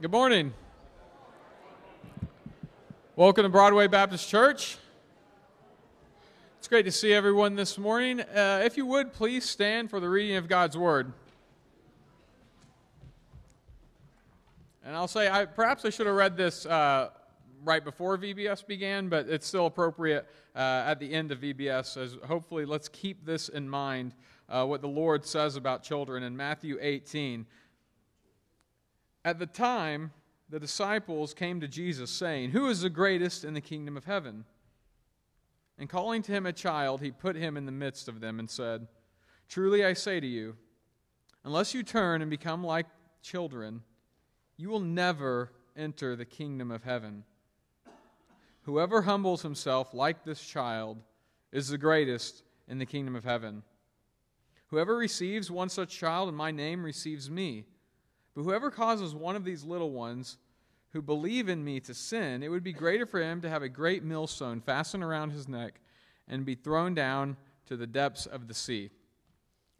Good morning. Welcome to Broadway Baptist Church. It's great to see everyone this morning. Uh, if you would, please stand for the reading of God's Word. And I'll say, I, perhaps I should have read this uh, right before VBS began, but it's still appropriate uh, at the end of VBS, as hopefully let's keep this in mind uh, what the Lord says about children in Matthew 18. At the time, the disciples came to Jesus, saying, Who is the greatest in the kingdom of heaven? And calling to him a child, he put him in the midst of them and said, Truly I say to you, unless you turn and become like children, you will never enter the kingdom of heaven. Whoever humbles himself like this child is the greatest in the kingdom of heaven. Whoever receives one such child in my name receives me. But whoever causes one of these little ones who believe in me to sin, it would be greater for him to have a great millstone fastened around his neck and be thrown down to the depths of the sea.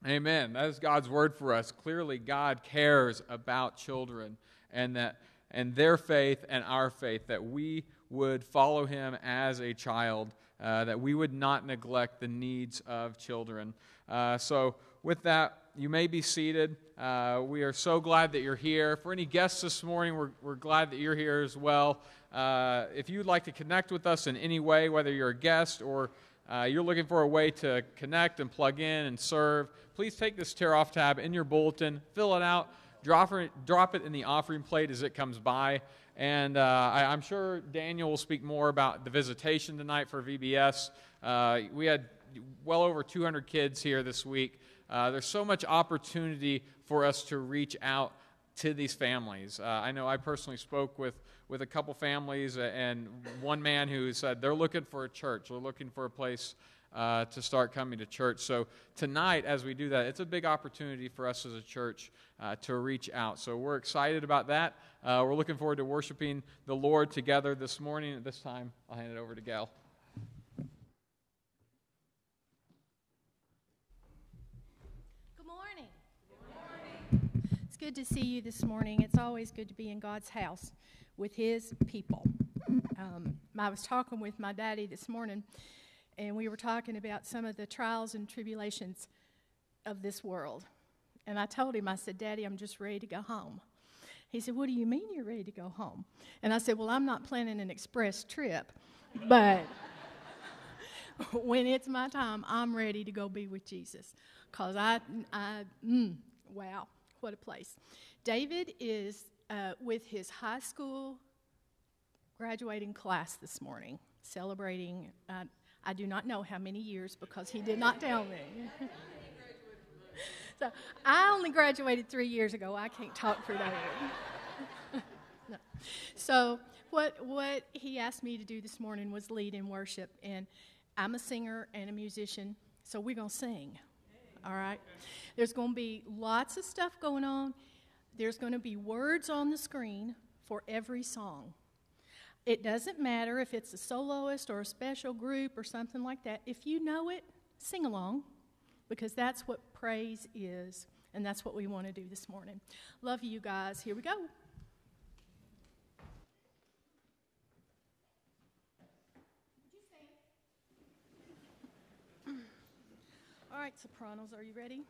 Amen. That is God's word for us. Clearly, God cares about children and that and their faith and our faith that we would follow him as a child, uh, that we would not neglect the needs of children. Uh, so, with that, you may be seated. Uh, we are so glad that you're here. For any guests this morning, we're, we're glad that you're here as well. Uh, if you'd like to connect with us in any way, whether you're a guest or uh, you're looking for a way to connect and plug in and serve, please take this tear off tab in your bulletin, fill it out, drop it, drop it in the offering plate as it comes by. And uh, I, am sure Daniel will speak more about the visitation tonight for VBS. Uh, we had well over 200 kids here this week. Uh, there's so much opportunity for us to reach out to these families. Uh, I know I personally spoke with, with a couple families and one man who said they're looking for a church, they're looking for a place uh, to start coming to church. So, tonight, as we do that, it's a big opportunity for us as a church uh, to reach out. So, we're excited about that. Uh, we're looking forward to worshiping the Lord together this morning. At this time, I'll hand it over to Gail. Good to see you this morning. It's always good to be in God's house with His people. Um, I was talking with my daddy this morning, and we were talking about some of the trials and tribulations of this world. And I told him, I said, Daddy, I'm just ready to go home. He said, What do you mean you're ready to go home? And I said, Well, I'm not planning an express trip, but when it's my time, I'm ready to go be with Jesus. Because I, I mm, wow. What a place. David is uh, with his high school graduating class this morning, celebrating. Uh, I do not know how many years because he did not tell me. so I only graduated three years ago. I can't talk for David. no. So what what he asked me to do this morning was lead in worship, and I'm a singer and a musician, so we're gonna sing all right? There's going to be lots of stuff going on. There's going to be words on the screen for every song. It doesn't matter if it's a soloist or a special group or something like that. If you know it, sing along because that's what praise is, and that's what we want to do this morning. Love you guys. Here we go. All right, sopranos, are you ready?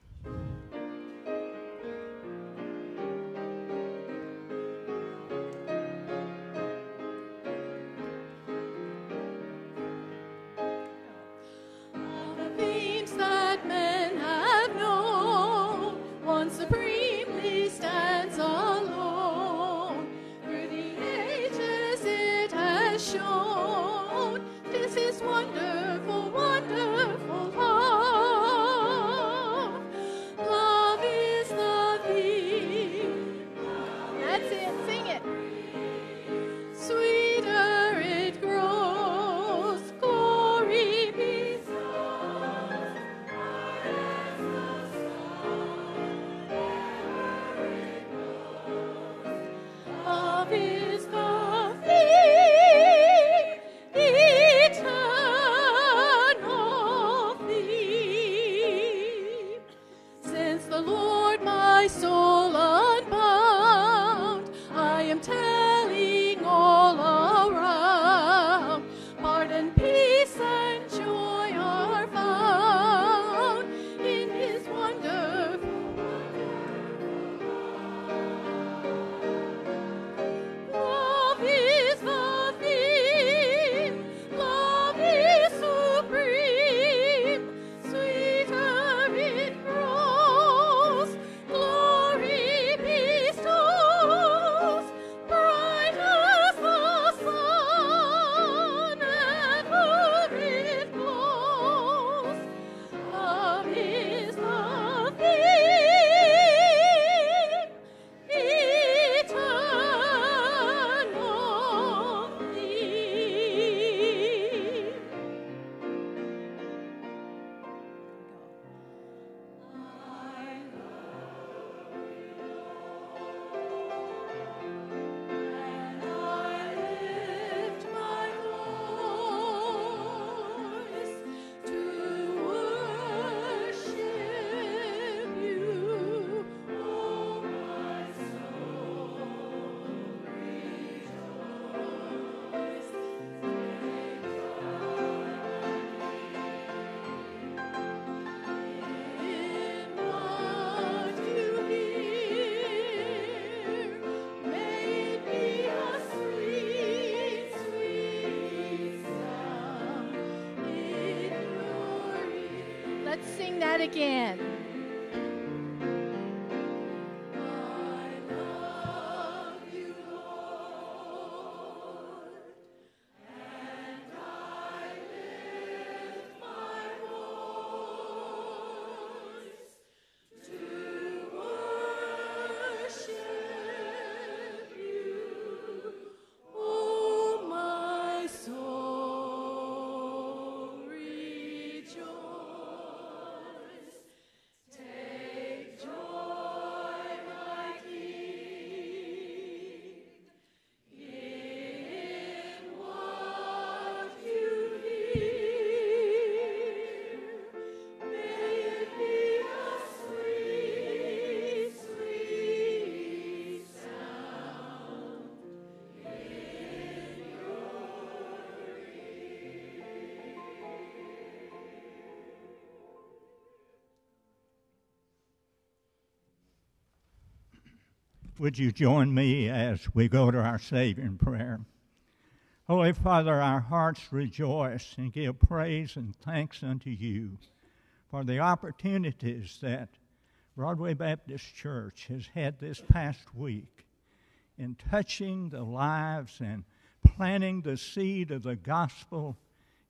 Again. Would you join me as we go to our Savior in prayer? Holy Father, our hearts rejoice and give praise and thanks unto you for the opportunities that Broadway Baptist Church has had this past week in touching the lives and planting the seed of the gospel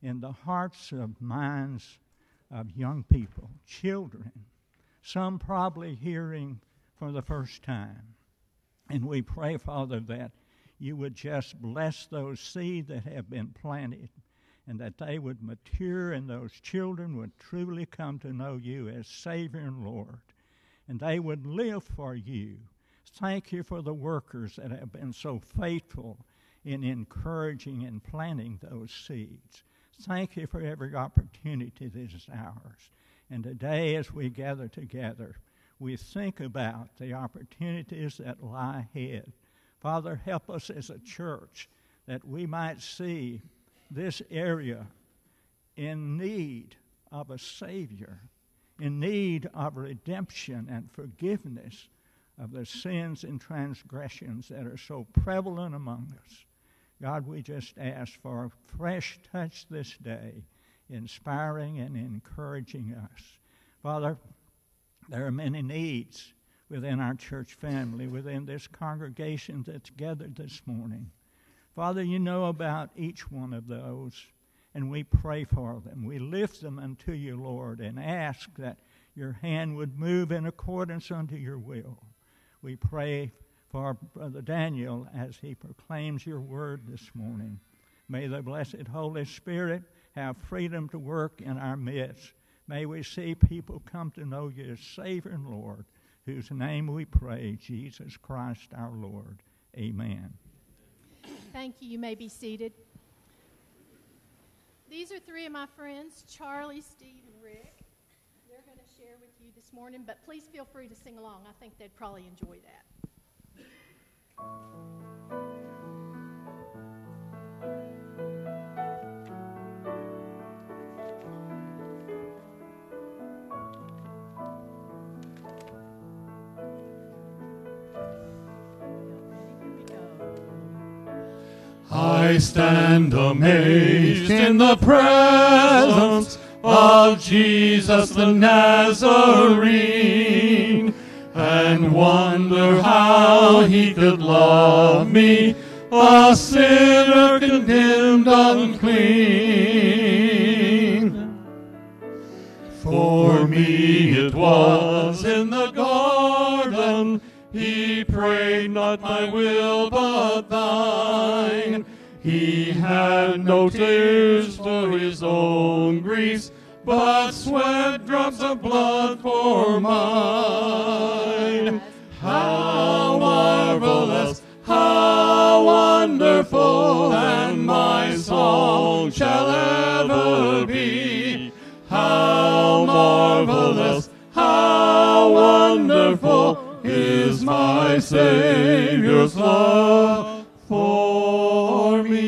in the hearts of minds of young people, children, some probably hearing for the first time. And we pray, Father, that you would just bless those seed that have been planted and that they would mature and those children would truly come to know you as Savior and Lord and they would live for you. Thank you for the workers that have been so faithful in encouraging and planting those seeds. Thank you for every opportunity that is ours. And today, as we gather together, we think about the opportunities that lie ahead. Father, help us as a church that we might see this area in need of a Savior, in need of redemption and forgiveness of the sins and transgressions that are so prevalent among us. God, we just ask for a fresh touch this day, inspiring and encouraging us. Father, there are many needs within our church family, within this congregation that's gathered this morning. Father, you know about each one of those, and we pray for them. We lift them unto you, Lord, and ask that your hand would move in accordance unto your will. We pray for Brother Daniel as he proclaims your word this morning. May the blessed Holy Spirit have freedom to work in our midst. May we see people come to know you as Savior and Lord, whose name we pray, Jesus Christ our Lord. Amen. Thank you. You may be seated. These are three of my friends Charlie, Steve, and Rick. They're going to share with you this morning, but please feel free to sing along. I think they'd probably enjoy that. I stand amazed in the presence of Jesus the Nazarene and wonder how he could love me, a sinner condemned unclean. For me it was in the garden, he prayed, Not my will, but thine. He had no tears for his own griefs, but sweat drops of blood for mine. How marvelous, how wonderful, and my song shall ever be. How marvelous, how wonderful my Savior's love for me.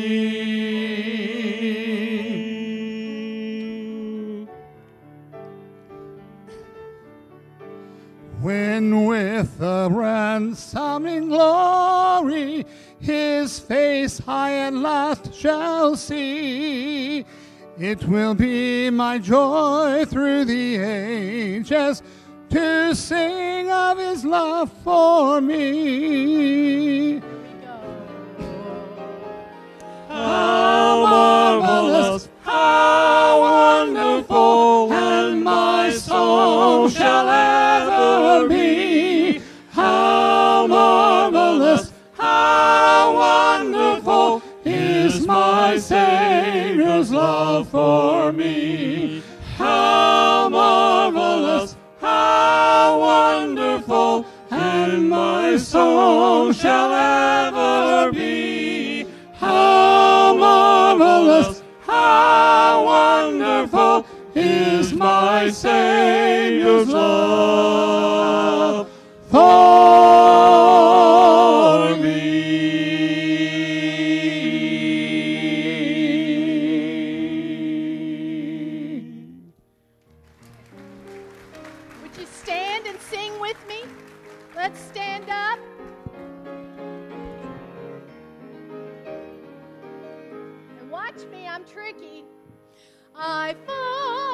When with a ransoming glory his face I at last shall see, it will be my joy through the ages to sing of his love for me. How marvelous, how wonderful, and my soul shall ever be. How marvelous, how wonderful is my Savior's love for me. How marvelous, faithful, and my song shall ever be. How marvelous, how wonderful is my Savior's love. me, I'm tricky. I fall.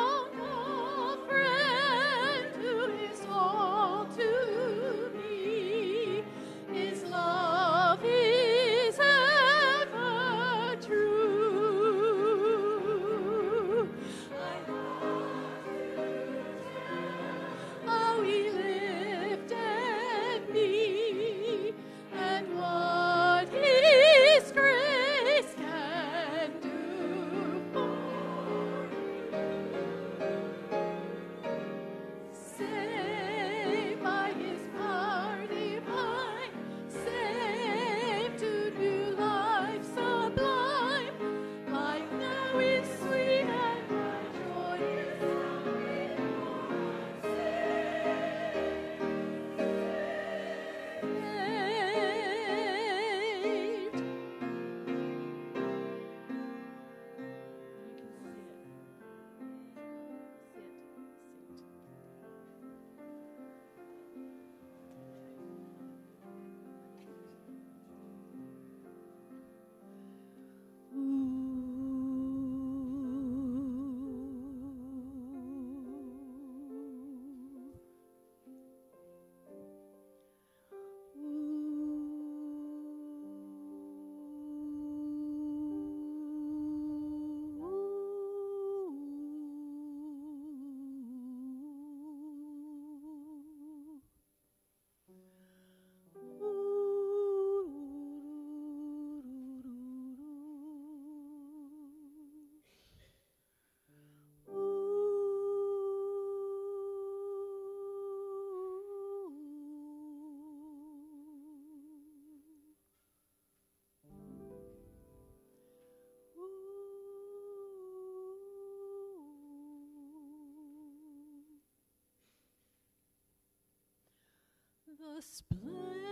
the splendor.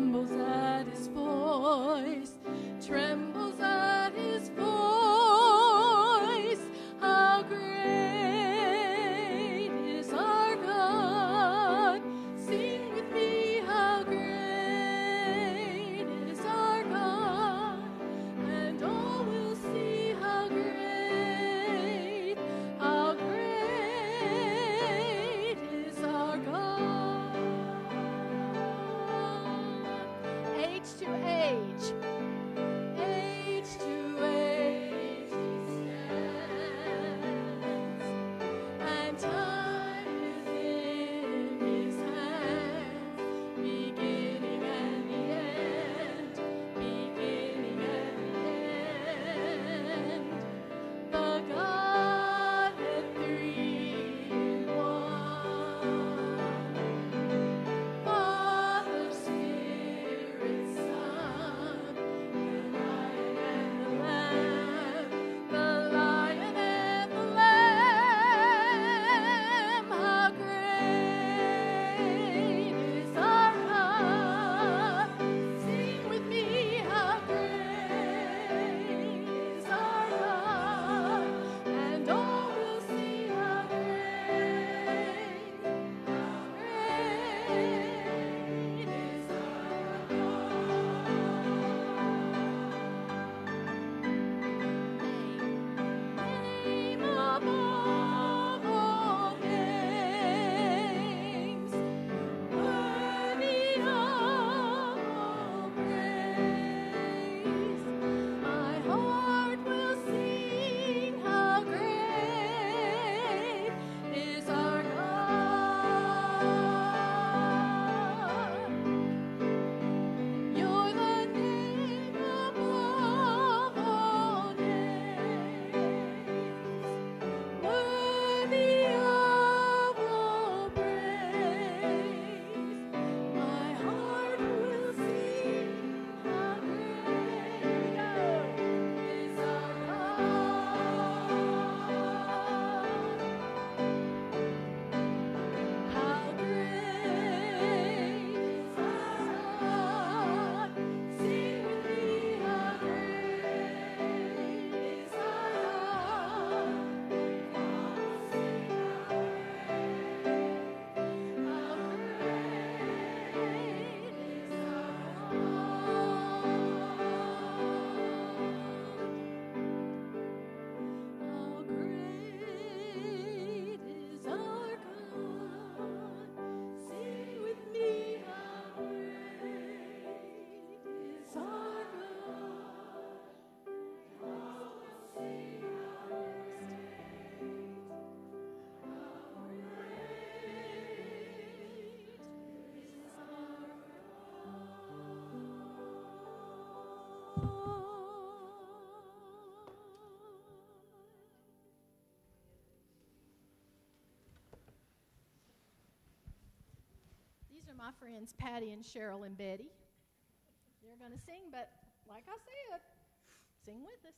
trembles. my friends Patty and Cheryl and Betty. They're going to sing, but like I said, sing with us.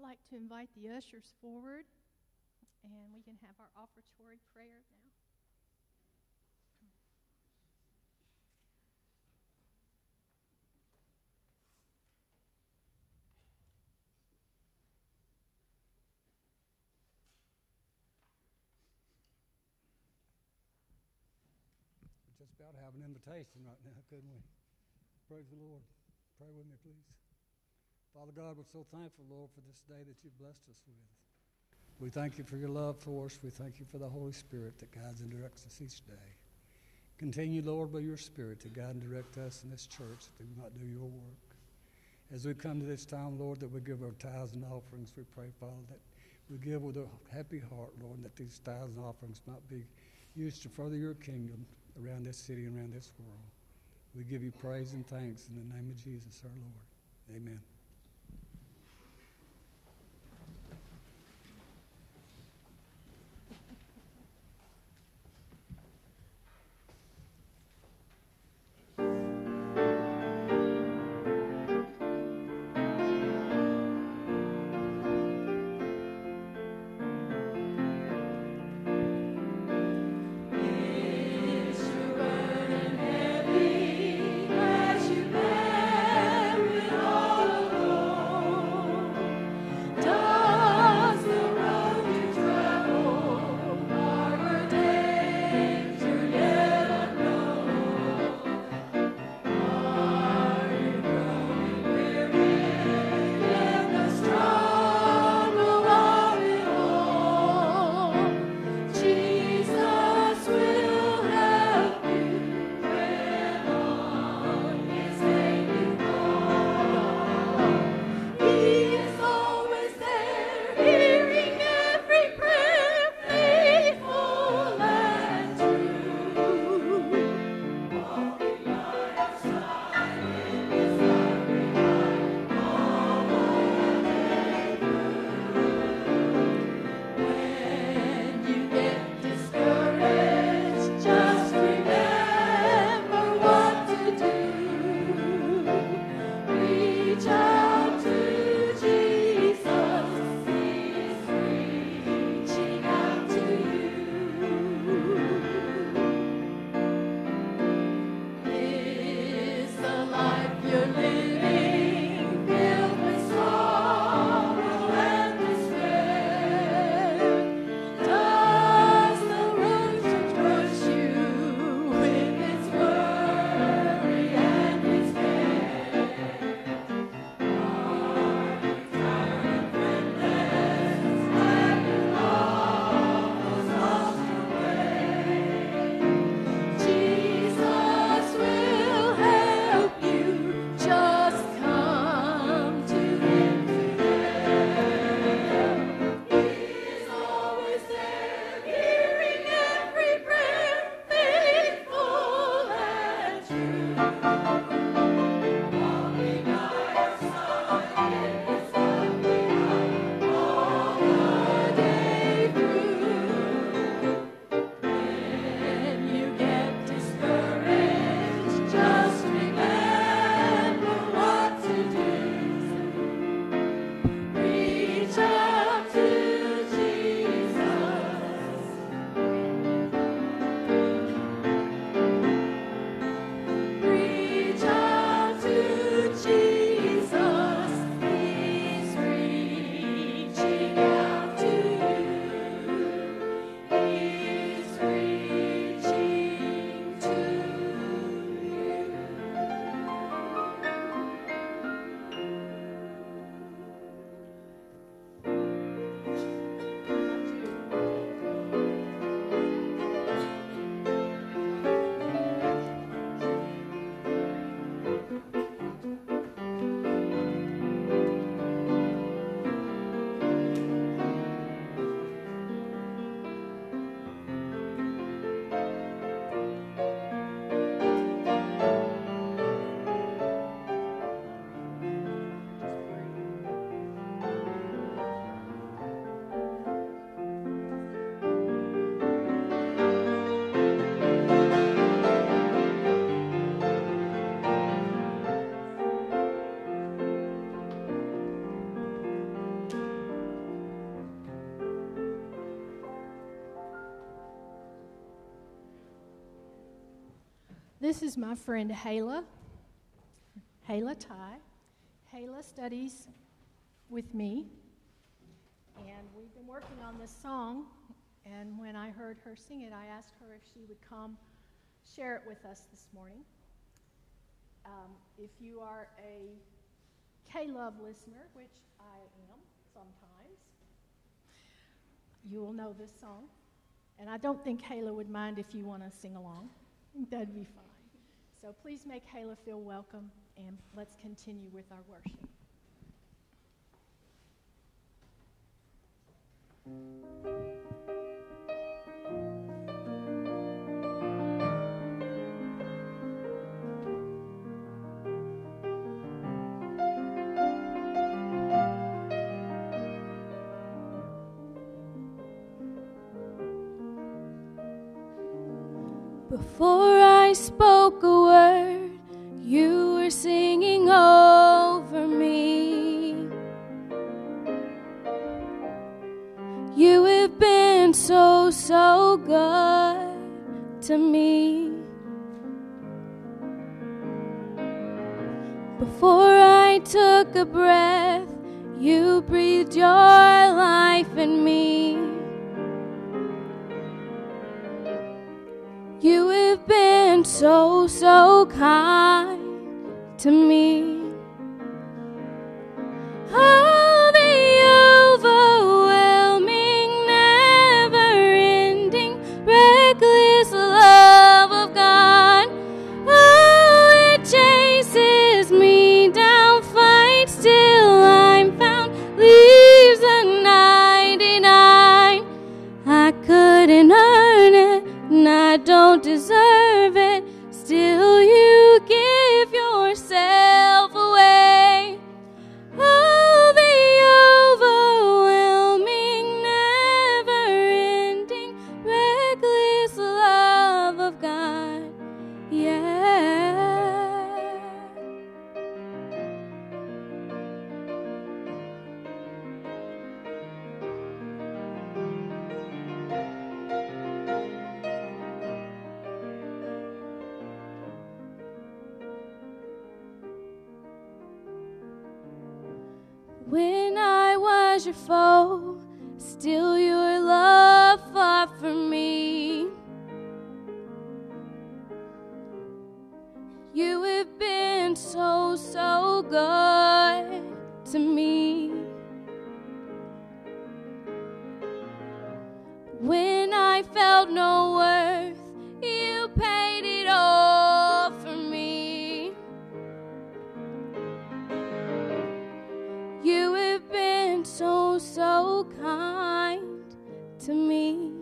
Like to invite the ushers forward, and we can have our offertory prayer now. Just about to have an invitation right now, couldn't we? Praise the Lord. Pray with me, please. Father God, we're so thankful, Lord, for this day that you've blessed us with. We thank you for your love for us. We thank you for the Holy Spirit that guides and directs us each day. Continue, Lord, by your Spirit to guide and direct us in this church that we might do your work. As we come to this time, Lord, that we give our tithes and offerings, we pray, Father, that we give with a happy heart, Lord, that these tithes and offerings might be used to further your kingdom around this city and around this world. We give you praise and thanks in the name of Jesus, our Lord. Amen. this is my friend Hala. Hala Ty. Hala studies with me, and we've been working on this song. And when I heard her sing it, I asked her if she would come share it with us this morning. Um, if you are a K Love listener, which I am sometimes, you will know this song. And I don't think Kayla would mind if you want to sing along. That'd be fine. So please make Hala feel welcome and let's continue with our worship. to me. to me.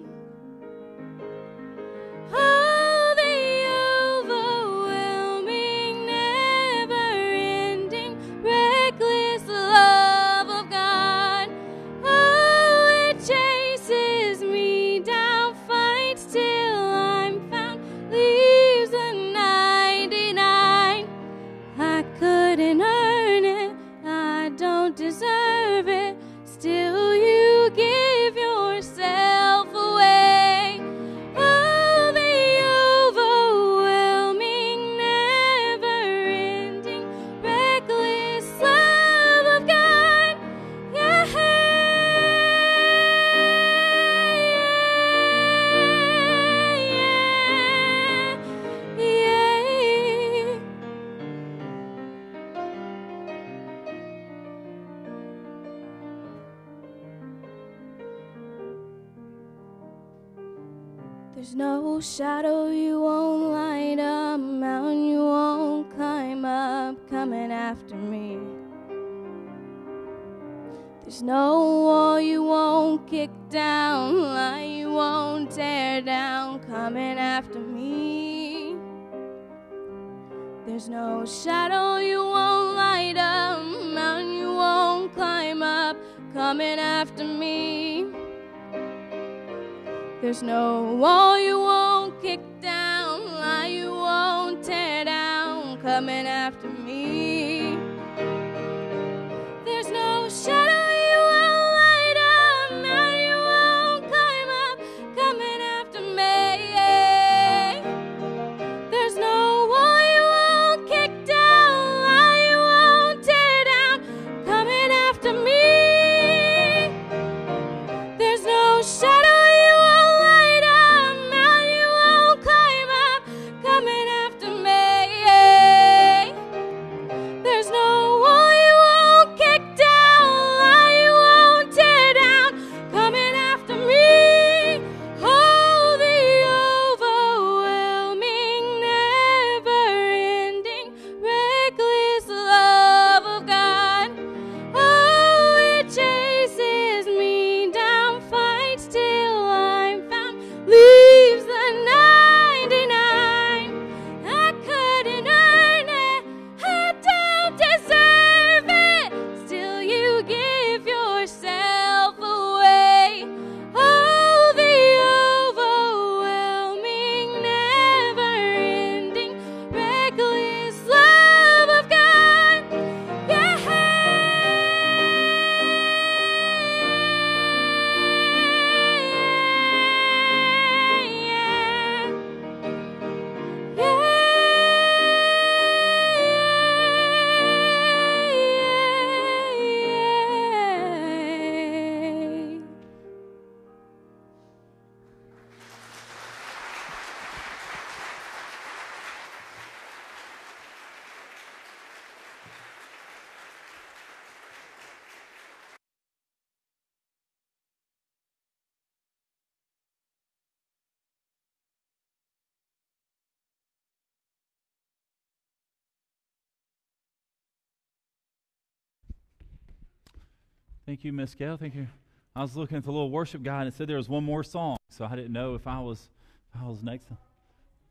Thank you, Miss Gail. Thank you. I was looking at the little worship guide and it said there was one more song, so I didn't know if I was if I was next.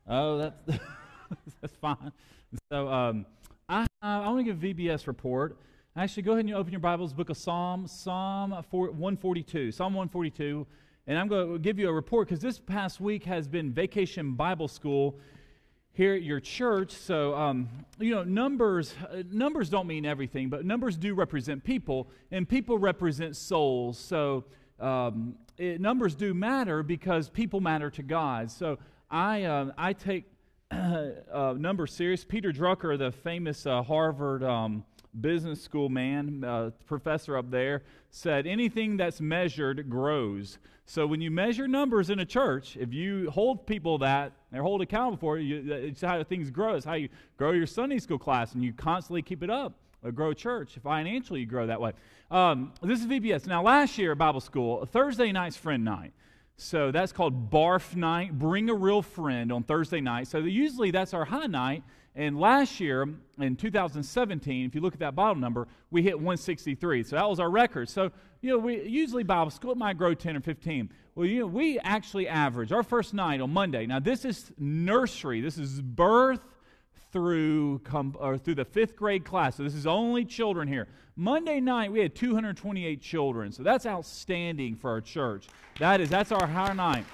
Oh, that's that's fine. So um, I I want to give VBS report. Actually, go ahead and open your Bibles, book of Psalm, Psalm 142, Psalm 142, and I'm going to give you a report because this past week has been Vacation Bible School here at your church. So, um, you know, numbers uh, numbers don't mean everything, but numbers do represent people, and people represent souls. So, um, it, numbers do matter because people matter to God. So, I uh, I take uh, numbers serious. Peter Drucker, the famous uh, Harvard. Um, business school man, uh, professor up there, said anything that's measured grows. So when you measure numbers in a church, if you hold people that they're hold accountable for, you, it's how things grow. It's how you grow your Sunday school class, and you constantly keep it up. Or grow church financially, you grow that way. Um, this is VBS. Now, last year Bible school, Thursday night's friend night. So that's called Barf Night. Bring a real friend on Thursday night. So usually that's our high night. And last year, in 2017, if you look at that bottom number, we hit 163. So that was our record. So, you know, we usually Bible school might grow 10 or 15. Well, you know, we actually average our first night on Monday. Now, this is nursery. This is birth through or through the fifth grade class. So this is only children here. Monday night we had 228 children. So that's outstanding for our church. That is that's our high night.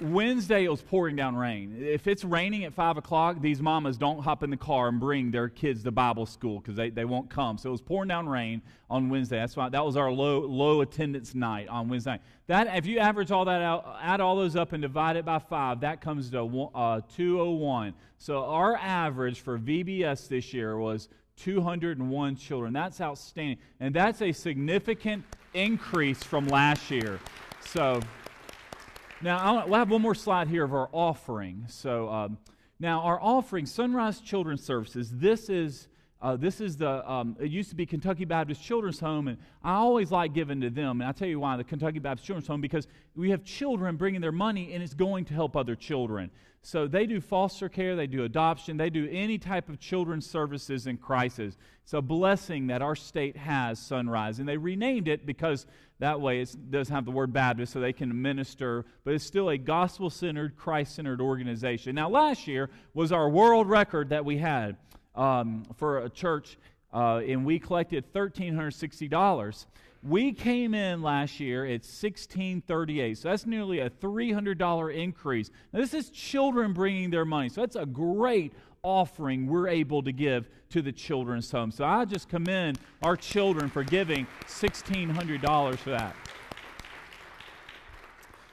Wednesday, it was pouring down rain. If it's raining at 5 o'clock, these mamas don't hop in the car and bring their kids to Bible school because they, they won't come. So it was pouring down rain on Wednesday. That's why that was our low, low attendance night on Wednesday night. That, if you average all that out, add all those up and divide it by 5, that comes to uh, 201. So our average for VBS this year was 201 children. That's outstanding. And that's a significant increase from last year. So now, I'll, we'll have one more slide here of our offering. So, um, now our offering, Sunrise Children's Services, this is. Uh, this is the, um, it used to be Kentucky Baptist Children's Home, and I always like giving to them. And I'll tell you why the Kentucky Baptist Children's Home, because we have children bringing their money, and it's going to help other children. So they do foster care, they do adoption, they do any type of children's services in crisis. It's a blessing that our state has, Sunrise. And they renamed it because that way it doesn't have the word Baptist, so they can minister, but it's still a gospel centered, Christ centered organization. Now, last year was our world record that we had um, for a church, uh, and we collected $1,360. We came in last year at 1638. So that's nearly a $300 increase. Now, this is children bringing their money. So that's a great offering we're able to give to the children's home. So I just commend our children for giving $1,600 for that.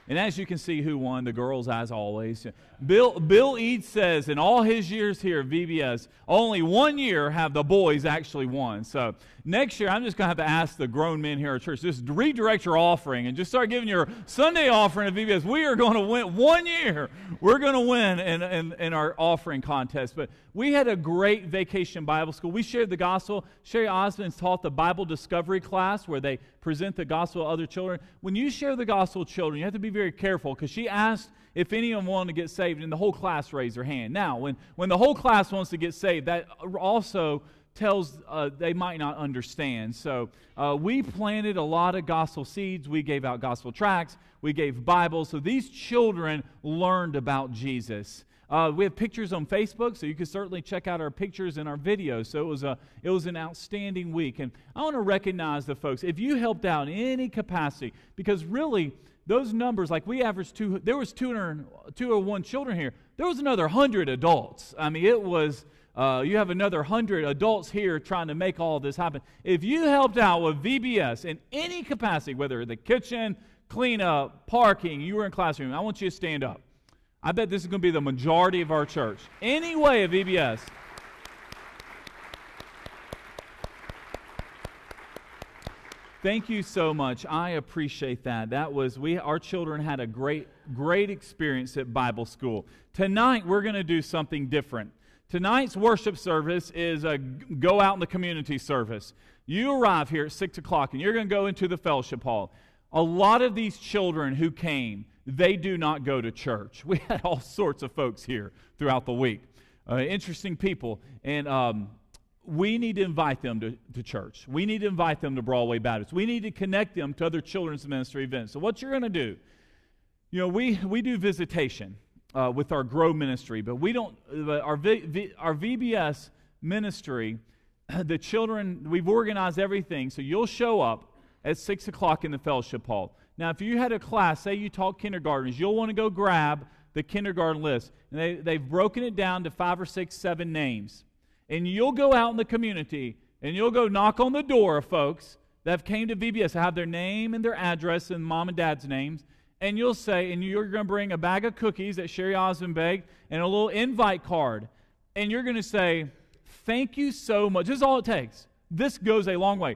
And as you can see, who won? The girls, as always. Bill, Bill Eads says in all his years here at VBS, only one year have the boys actually won. So next year, I'm just going to have to ask the grown men here at church, just redirect your offering and just start giving your Sunday offering at VBS. We are going to win one year. We're going to win in, in, in our offering contest. But we had a great vacation Bible school. We shared the gospel. Sherry Osmond's taught the Bible discovery class where they present the gospel to other children. When you share the gospel with children, you have to be very careful because she asked if anyone wanted to get saved, and the whole class raised their hand. Now, when, when the whole class wants to get saved, that also tells uh, they might not understand. So uh, we planted a lot of gospel seeds. We gave out gospel tracts. We gave Bibles. So these children learned about Jesus. Uh, we have pictures on Facebook, so you can certainly check out our pictures and our videos. So it was a it was an outstanding week, and I want to recognize the folks. If you helped out in any capacity, because really those numbers, like we averaged two, there was 200, 201 children here. There was another 100 adults. I mean, it was, uh, you have another 100 adults here trying to make all this happen. If you helped out with VBS in any capacity, whether the kitchen, cleanup, parking, you were in classroom, I want you to stand up. I bet this is going to be the majority of our church. Any way of VBS. Thank you so much. I appreciate that. That was we our children had a great great experience at Bible school. Tonight we're going to do something different. Tonight's worship service is a go out in the community service. You arrive here at six o'clock and you're going to go into the fellowship hall. A lot of these children who came, they do not go to church. We had all sorts of folks here throughout the week. Uh, interesting people. And um, we need to invite them to, to church. We need to invite them to Broadway Baptist. We need to connect them to other children's ministry events. So, what you're going to do, you know, we, we do visitation uh, with our Grow ministry, but we don't, uh, our, v, v, our VBS ministry, the children, we've organized everything. So, you'll show up at 6 o'clock in the fellowship hall. Now, if you had a class, say you taught kindergartners, you'll want to go grab the kindergarten list. And they, they've broken it down to five or six, seven names. And you'll go out in the community and you'll go knock on the door of folks that have came to VBS, have their name and their address and mom and dad's names. And you'll say, and you're going to bring a bag of cookies that Sherry Osmond baked and a little invite card. And you're going to say, Thank you so much. This is all it takes. This goes a long way.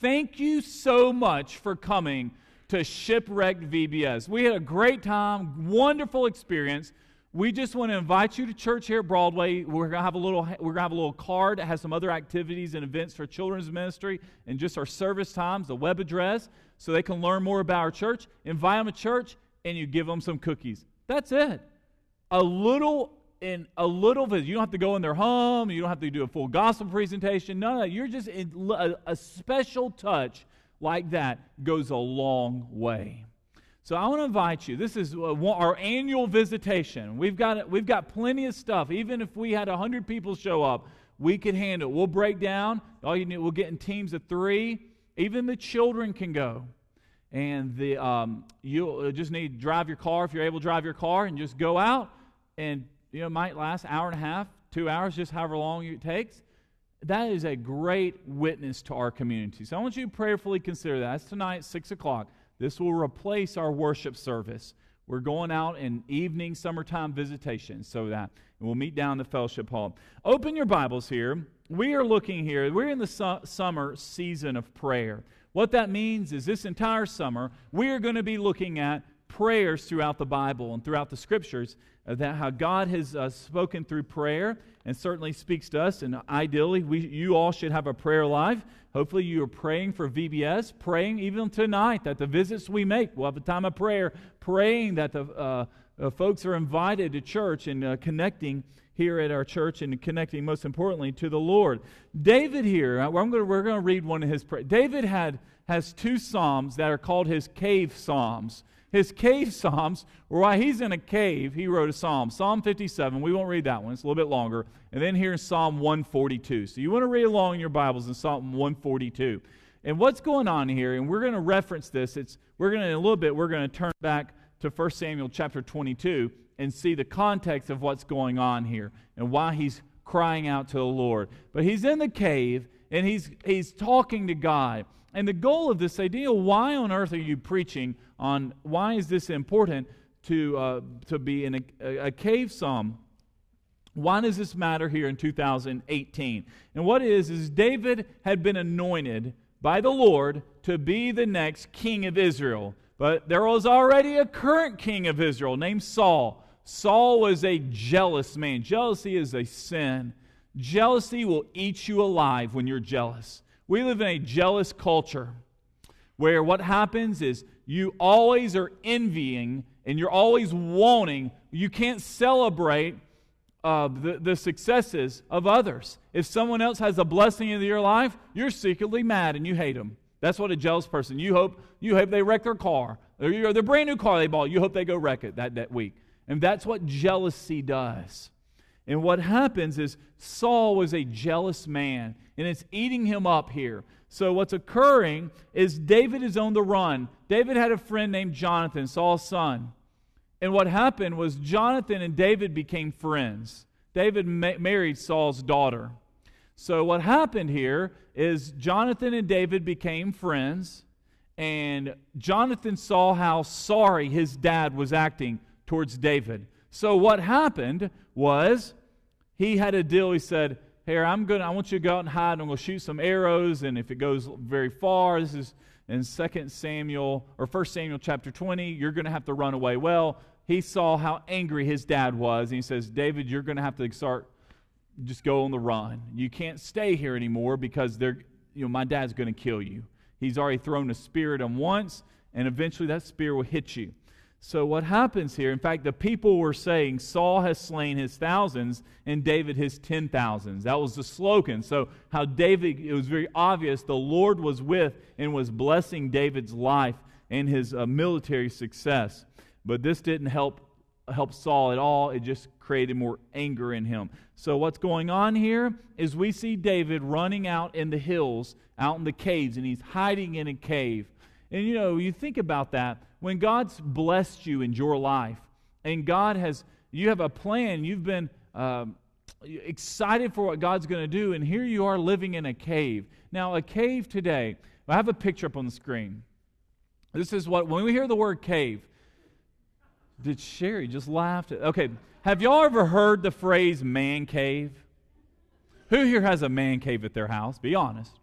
Thank you so much for coming to Shipwrecked VBS. We had a great time, wonderful experience. We just want to invite you to church here at Broadway. We're gonna have a little we're gonna have a little card that has some other activities and events for children's ministry and just our service times, the web address, so they can learn more about our church. Invite them to church, and you give them some cookies. That's it. A little in a little bit. You don't have to go in their home. You don't have to do a full gospel presentation. No, no. You're just a, a special touch like that goes a long way. So I want to invite you. This is uh, our annual visitation. We've got we've got plenty of stuff. Even if we had hundred people show up, we could handle. it. We'll break down. All you need, we'll get in teams of three. Even the children can go, and the um, you just need to drive your car if you're able to drive your car, and just go out. And you know, it might last hour and a half, two hours, just however long it takes. That is a great witness to our community. So I want you to prayerfully consider that. That's tonight, six o'clock. This will replace our worship service. We're going out in evening, summertime visitation, so that we'll meet down in the fellowship hall. Open your Bibles here. We are looking here, we're in the su- summer season of prayer. What that means is this entire summer, we are going to be looking at prayers throughout the Bible and throughout the scriptures, uh, that how God has uh, spoken through prayer and certainly speaks to us. And ideally, we, you all should have a prayer life. Hopefully, you are praying for VBS, praying even tonight that the visits we make, we'll have a time of prayer, praying that the uh, uh, folks are invited to church and uh, connecting here at our church and connecting, most importantly, to the Lord. David here, uh, I'm gonna, we're going to read one of his prayers. David had, has two psalms that are called his cave psalms. His cave psalms, or while he's in a cave, he wrote a psalm. Psalm 57. We won't read that one, it's a little bit longer. And then here's Psalm 142. So you want to read along in your Bibles in Psalm 142. And what's going on here, and we're going to reference this, it's we're going to in a little bit, we're going to turn back to 1 Samuel chapter 22 and see the context of what's going on here and why he's crying out to the Lord. But he's in the cave and he's he's talking to God. And the goal of this idea, why on earth are you preaching on why is this important to, uh, to be in a, a cave psalm? Why does this matter here in 2018? And what is, is David had been anointed by the Lord to be the next king of Israel. But there was already a current king of Israel named Saul. Saul was a jealous man. Jealousy is a sin. Jealousy will eat you alive when you're jealous. We live in a jealous culture where what happens is you always are envying and you're always wanting, you can't celebrate uh, the, the successes of others. If someone else has a blessing in your life, you're secretly mad and you hate them. That's what a jealous person. You hope you hope they wreck their car or their brand new car they bought. You hope they go wreck it that, that week. And that's what jealousy does. And what happens is Saul was a jealous man, and it's eating him up here. So, what's occurring is David is on the run. David had a friend named Jonathan, Saul's son. And what happened was Jonathan and David became friends. David ma- married Saul's daughter. So, what happened here is Jonathan and David became friends, and Jonathan saw how sorry his dad was acting towards David. So, what happened was he had a deal. He said, Here, I'm going to, I want you to go out and hide. And I'm going to shoot some arrows. And if it goes very far, this is in 2 Samuel or 1 Samuel chapter 20, you're going to have to run away. Well, he saw how angry his dad was. And he says, David, you're going to have to start, just go on the run. You can't stay here anymore because they're, you know, my dad's going to kill you. He's already thrown a spear at him once, and eventually that spear will hit you. So, what happens here, in fact, the people were saying, Saul has slain his thousands and David his ten thousands. That was the slogan. So, how David, it was very obvious the Lord was with and was blessing David's life and his uh, military success. But this didn't help, help Saul at all. It just created more anger in him. So, what's going on here is we see David running out in the hills, out in the caves, and he's hiding in a cave. And you know, you think about that when God's blessed you in your life and God has, you have a plan, you've been um, excited for what God's going to do, and here you are living in a cave. Now, a cave today, I have a picture up on the screen. This is what, when we hear the word cave, did Sherry just laughed? Okay, have y'all ever heard the phrase man cave? Who here has a man cave at their house? Be honest.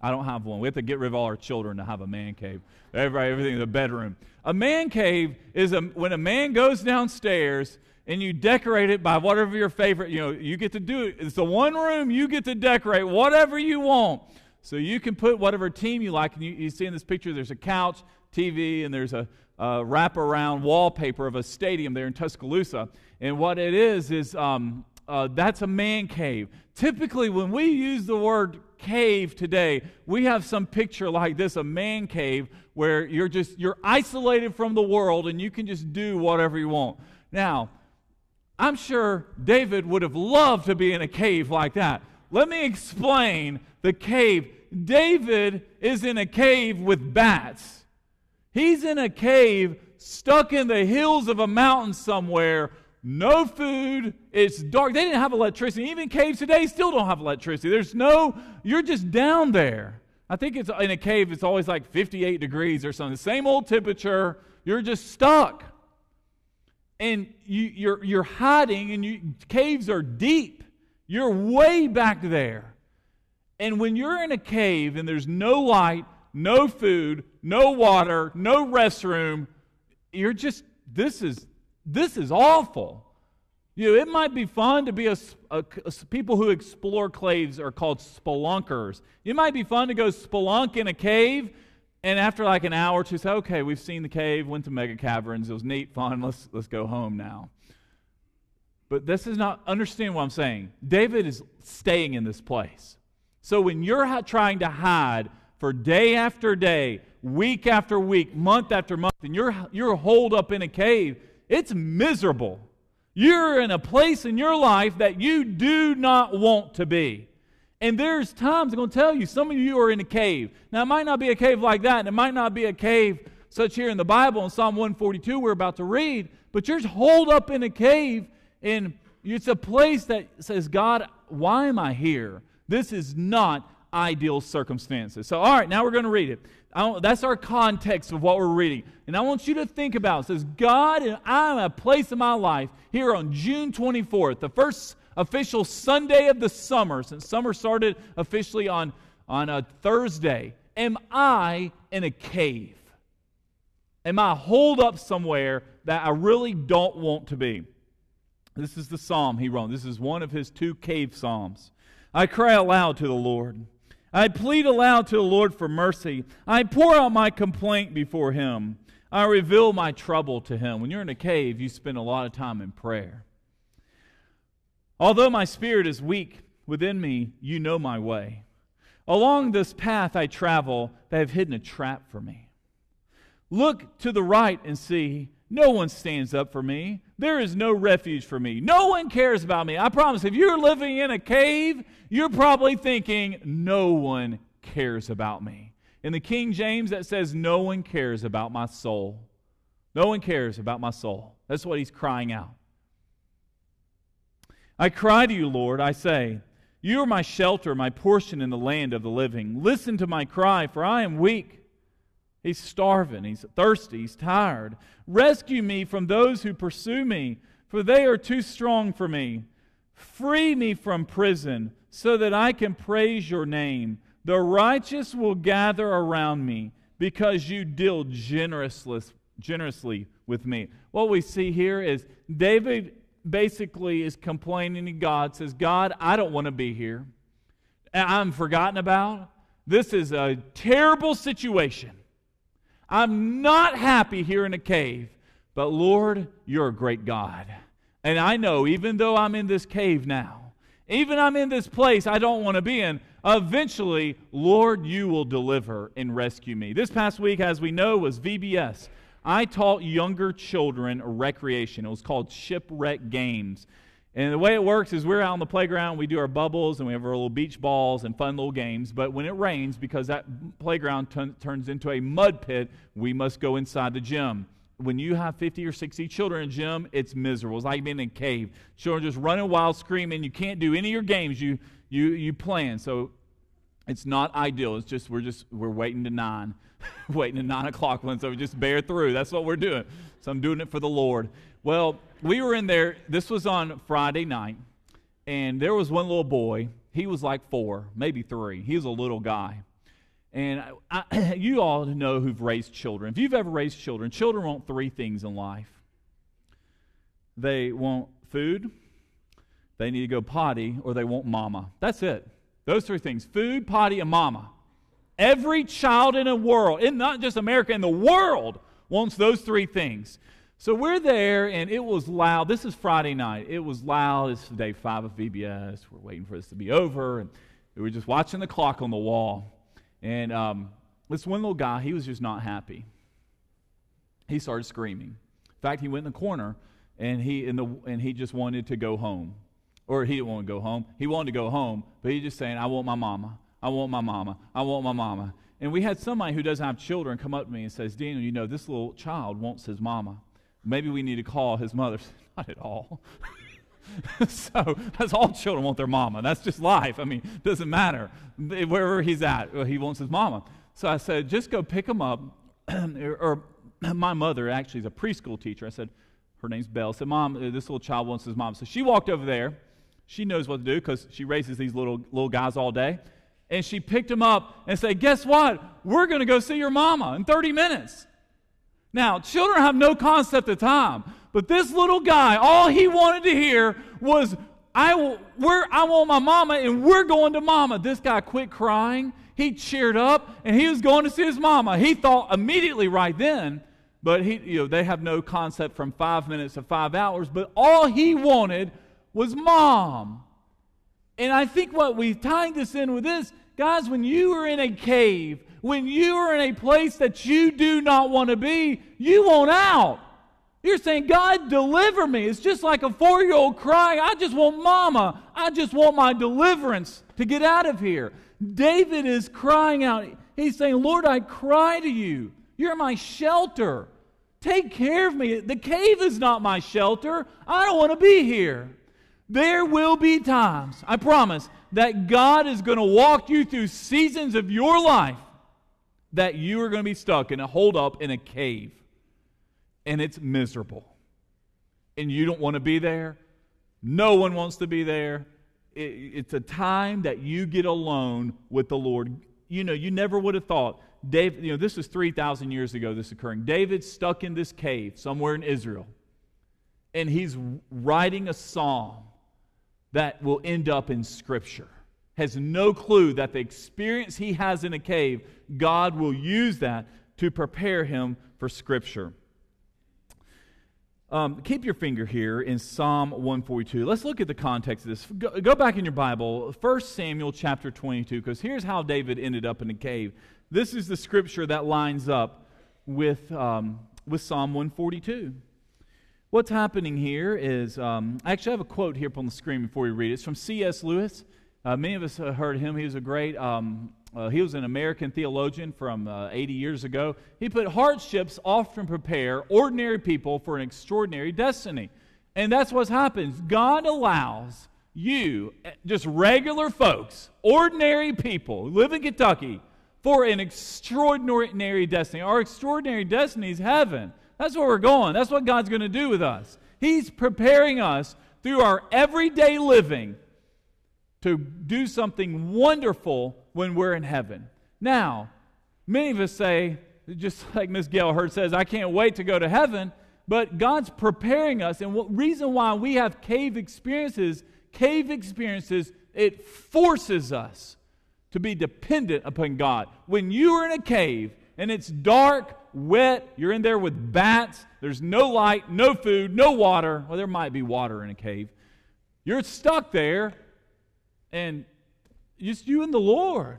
I don't have one. We have to get rid of all our children to have a man cave. Everybody, everything in the bedroom. A man cave is a, when a man goes downstairs and you decorate it by whatever your favorite, you know, you get to do it. It's the one room you get to decorate whatever you want. So you can put whatever team you like. And you, you see in this picture, there's a couch, TV, and there's a, a wraparound wallpaper of a stadium there in Tuscaloosa. And what it is, is um, uh, that's a man cave. Typically, when we use the word cave today, we have some picture like this a man cave where you're just you're isolated from the world and you can just do whatever you want. Now, I'm sure David would have loved to be in a cave like that. Let me explain the cave. David is in a cave with bats. He's in a cave stuck in the hills of a mountain somewhere no food. It's dark. They didn't have electricity. Even caves today still don't have electricity. There's no, you're just down there. I think it's in a cave, it's always like 58 degrees or something. Same old temperature. You're just stuck. And you, are you're, you're hiding, and you, caves are deep. You're way back there. And when you're in a cave and there's no light, no food, no water, no restroom, you're just, this is this is awful. You know, it might be fun to be a, a, a, people who explore caves are called spelunkers. It might be fun to go spelunk in a cave, and after like an hour or two, say, "Okay, we've seen the cave, went to mega caverns. It was neat, fun. Let's let's go home now." But this is not understand what I'm saying. David is staying in this place. So when you're trying to hide for day after day, week after week, month after month, and you're you're holed up in a cave it's miserable. You're in a place in your life that you do not want to be. And there's times I'm going to tell you, some of you are in a cave. Now, it might not be a cave like that, and it might not be a cave such here in the Bible in Psalm 142 we're about to read, but you're just holed up in a cave, and it's a place that says, God, why am I here? This is not ideal circumstances. So, all right, now we're going to read it that's our context of what we're reading. And I want you to think about it. it says, God, and I'm a place in my life here on June 24th, the first official Sunday of the summer, since summer started officially on, on a Thursday. Am I in a cave? Am I holed up somewhere that I really don't want to be? This is the psalm he wrote. This is one of his two cave psalms. I cry aloud to the Lord. I plead aloud to the Lord for mercy. I pour out my complaint before him. I reveal my trouble to him. When you're in a cave, you spend a lot of time in prayer. Although my spirit is weak within me, you know my way. Along this path I travel, they have hidden a trap for me. Look to the right and see no one stands up for me. There is no refuge for me. No one cares about me. I promise, if you're living in a cave, you're probably thinking, no one cares about me. In the King James, that says, no one cares about my soul. No one cares about my soul. That's what he's crying out. I cry to you, Lord. I say, You are my shelter, my portion in the land of the living. Listen to my cry, for I am weak. He's starving. He's thirsty. He's tired. Rescue me from those who pursue me, for they are too strong for me. Free me from prison so that I can praise your name. The righteous will gather around me because you deal generously, generously with me. What we see here is David basically is complaining to God, says, God, I don't want to be here. I'm forgotten about. This is a terrible situation. I'm not happy here in a cave, But Lord, you're a great God. And I know, even though I'm in this cave now, even I'm in this place I don't want to be in, eventually, Lord, you will deliver and rescue me. This past week, as we know, was VBS. I taught younger children recreation. It was called Shipwreck Games. And the way it works is we're out on the playground, we do our bubbles, and we have our little beach balls and fun little games. But when it rains, because that playground t- turns into a mud pit, we must go inside the gym. When you have 50 or 60 children in a gym, it's miserable. It's like being in a cave. Children just running wild, screaming. You can't do any of your games you, you, you plan. So it's not ideal. It's just, we're just, we're waiting to nine, waiting to nine o'clock one. So we just bear through. That's what we're doing. So I'm doing it for the Lord. Well, we were in there. This was on Friday night, and there was one little boy. He was like four, maybe three. He was a little guy. And I, I, you all know who've raised children. If you've ever raised children, children want three things in life they want food, they need to go potty, or they want mama. That's it. Those three things food, potty, and mama. Every child in the world, in not just America, in the world, wants those three things. So we're there, and it was loud. This is Friday night. It was loud. It's day five of VBS. We're waiting for this to be over, and we were just watching the clock on the wall. And um, this one little guy, he was just not happy. He started screaming. In fact, he went in the corner, and he in the and he just wanted to go home, or he didn't want to go home. He wanted to go home, but he just saying, "I want my mama. I want my mama. I want my mama." And we had somebody who doesn't have children come up to me and says, "Daniel, you know this little child wants his mama." Maybe we need to call his mother. Not at all. so that's all children want their mama. That's just life. I mean, doesn't matter wherever he's at. He wants his mama. So I said, just go pick him up. or, my mother actually is a preschool teacher. I said, her name's Belle. I said, Mom, uh, this little child wants his mom. So she walked over there. She knows what to do because she raises these little little guys all day. And she picked him up and said, Guess what? We're going to go see your mama in 30 minutes. Now, children have no concept of time, but this little guy, all he wanted to hear was, I, we're, I want my mama, and we're going to mama. This guy quit crying. He cheered up, and he was going to see his mama. He thought immediately right then, but he, you know, they have no concept from five minutes to five hours, but all he wanted was mom. And I think what we tying this in with this, guys, when you are in a cave when you are in a place that you do not want to be, you want out. You're saying, God, deliver me. It's just like a four year old crying, I just want mama. I just want my deliverance to get out of here. David is crying out. He's saying, Lord, I cry to you. You're my shelter. Take care of me. The cave is not my shelter. I don't want to be here. There will be times, I promise, that God is going to walk you through seasons of your life that you are going to be stuck in a holed up in a cave and it's miserable. And you don't want to be there. No one wants to be there. It, it's a time that you get alone with the Lord. You know, you never would have thought, David, you know, this is 3,000 years ago, this occurring. David's stuck in this cave somewhere in Israel, and he's writing a psalm that will end up in Scripture has no clue that the experience he has in a cave, God will use that to prepare him for Scripture. Um, keep your finger here in Psalm 142. Let's look at the context of this. Go, go back in your Bible, 1 Samuel chapter 22, because here's how David ended up in a cave. This is the scripture that lines up with, um, with Psalm 142. What's happening here is, um, I actually have a quote here up on the screen before we read it. It's from C.S. Lewis. Uh, many of us heard him. He was a great, um, uh, he was an American theologian from uh, 80 years ago. He put hardships often prepare ordinary people for an extraordinary destiny. And that's what happens. God allows you, eh, just regular folks, ordinary people who live in Kentucky, for an extraordinary destiny. Our extraordinary destiny is heaven. That's where we're going. That's what God's going to do with us. He's preparing us through our everyday living to do something wonderful when we're in heaven. Now, many of us say, just like Miss Gail Hurd says, I can't wait to go to heaven. But God's preparing us. And what reason why we have cave experiences, cave experiences, it forces us to be dependent upon God. When you are in a cave and it's dark, wet. You're in there with bats. There's no light, no food, no water. Well, there might be water in a cave. You're stuck there, and just you and the Lord.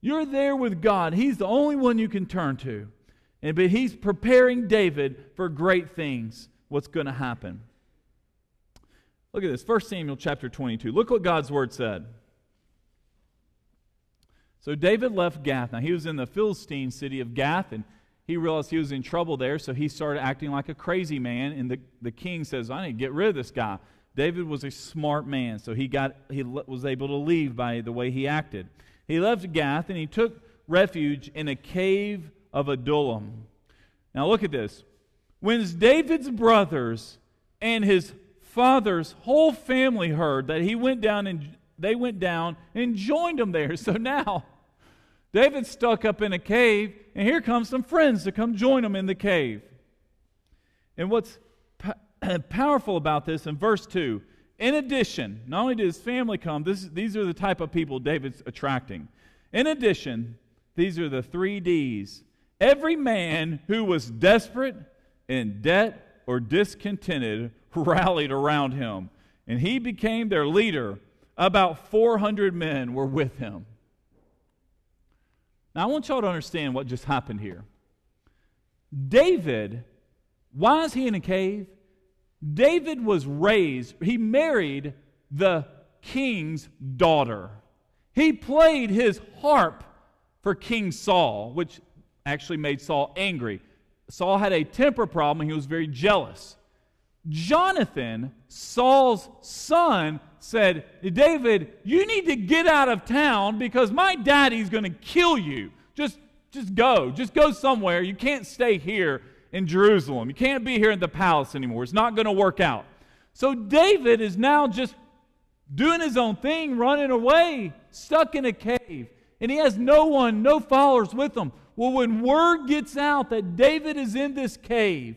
You're there with God. He's the only one you can turn to. And but he's preparing David for great things. What's going to happen? Look at this. 1 Samuel chapter 22. Look what God's word said. So David left Gath. Now he was in the Philistine city of Gath, and he realized he was in trouble there, so he started acting like a crazy man. And the, the king says, I need to get rid of this guy. David was a smart man, so he, got, he was able to leave by the way he acted. He left Gath and he took refuge in a cave of Adullam. Now look at this. When David's brothers and his father's whole family heard that he went down and they went down and joined him there. So now David's stuck up in a cave, and here comes some friends to come join him in the cave. And what's powerful about this in verse 2 in addition, not only did his family come, this, these are the type of people David's attracting. In addition, these are the three D's. Every man who was desperate, in debt, or discontented rallied around him, and he became their leader. About 400 men were with him. Now, I want y'all to understand what just happened here. David, why is he in a cave? David was raised, he married the king's daughter. He played his harp for King Saul, which actually made Saul angry. Saul had a temper problem he was very jealous. Jonathan, Saul's son, said, David, you need to get out of town because my daddy's going to kill you. Just, just go. Just go somewhere. You can't stay here in Jerusalem. You can't be here in the palace anymore. It's not going to work out. So David is now just doing his own thing, running away, stuck in a cave. And he has no one, no followers with him. Well, when word gets out that David is in this cave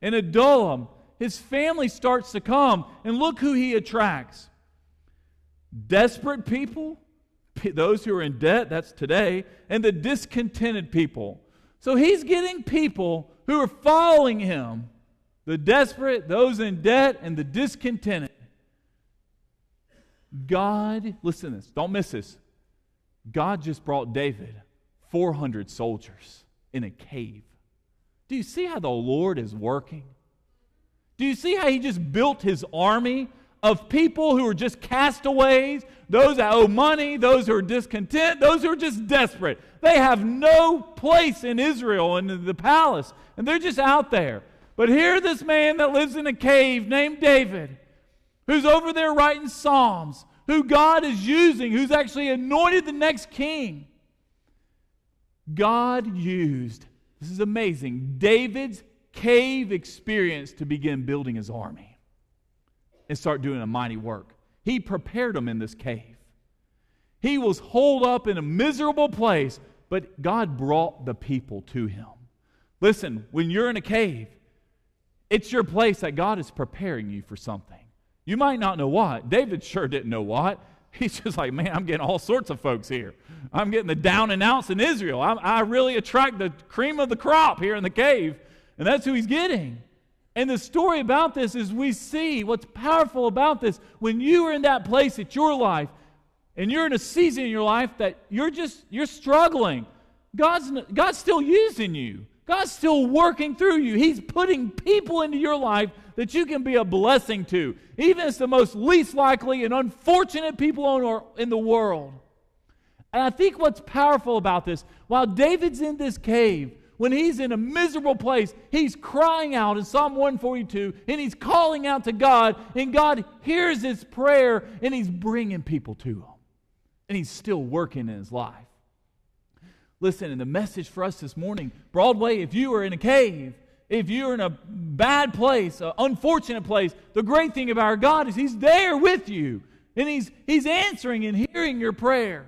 in Adullam, his family starts to come. And look who he attracts desperate people, those who are in debt, that's today, and the discontented people so he's getting people who are following him the desperate, those in debt, and the discontented. God, listen to this, don't miss this. God just brought David 400 soldiers in a cave. Do you see how the Lord is working? Do you see how he just built his army of people who are just castaways, those that owe money, those who are discontent, those who are just desperate. They have no place in Israel and in the palace, and they're just out there. But here, this man that lives in a cave named David, who's over there writing Psalms, who God is using, who's actually anointed the next king. God used, this is amazing, David's cave experience to begin building his army and start doing a mighty work. He prepared them in this cave. He was holed up in a miserable place, but God brought the people to him. Listen, when you're in a cave, it's your place that God is preparing you for something. You might not know what. David sure didn't know what. He's just like, man, I'm getting all sorts of folks here. I'm getting the down and outs in Israel. I, I really attract the cream of the crop here in the cave. And that's who he's getting. And the story about this is we see what's powerful about this. When you are in that place at your life, and you're in a season in your life that you're just you're struggling, God's God's still using you. God's still working through you. He's putting people into your life that you can be a blessing to, even as the most least likely and unfortunate people in the world. And I think what's powerful about this, while David's in this cave, when he's in a miserable place, he's crying out in Psalm 142 and he's calling out to God, and God hears his prayer and he's bringing people to him. And he's still working in his life. Listen, and the message for us this morning Broadway, if you are in a cave, if you're in a bad place, an unfortunate place, the great thing about our God is He's there with you. And He's, he's answering and hearing your prayer.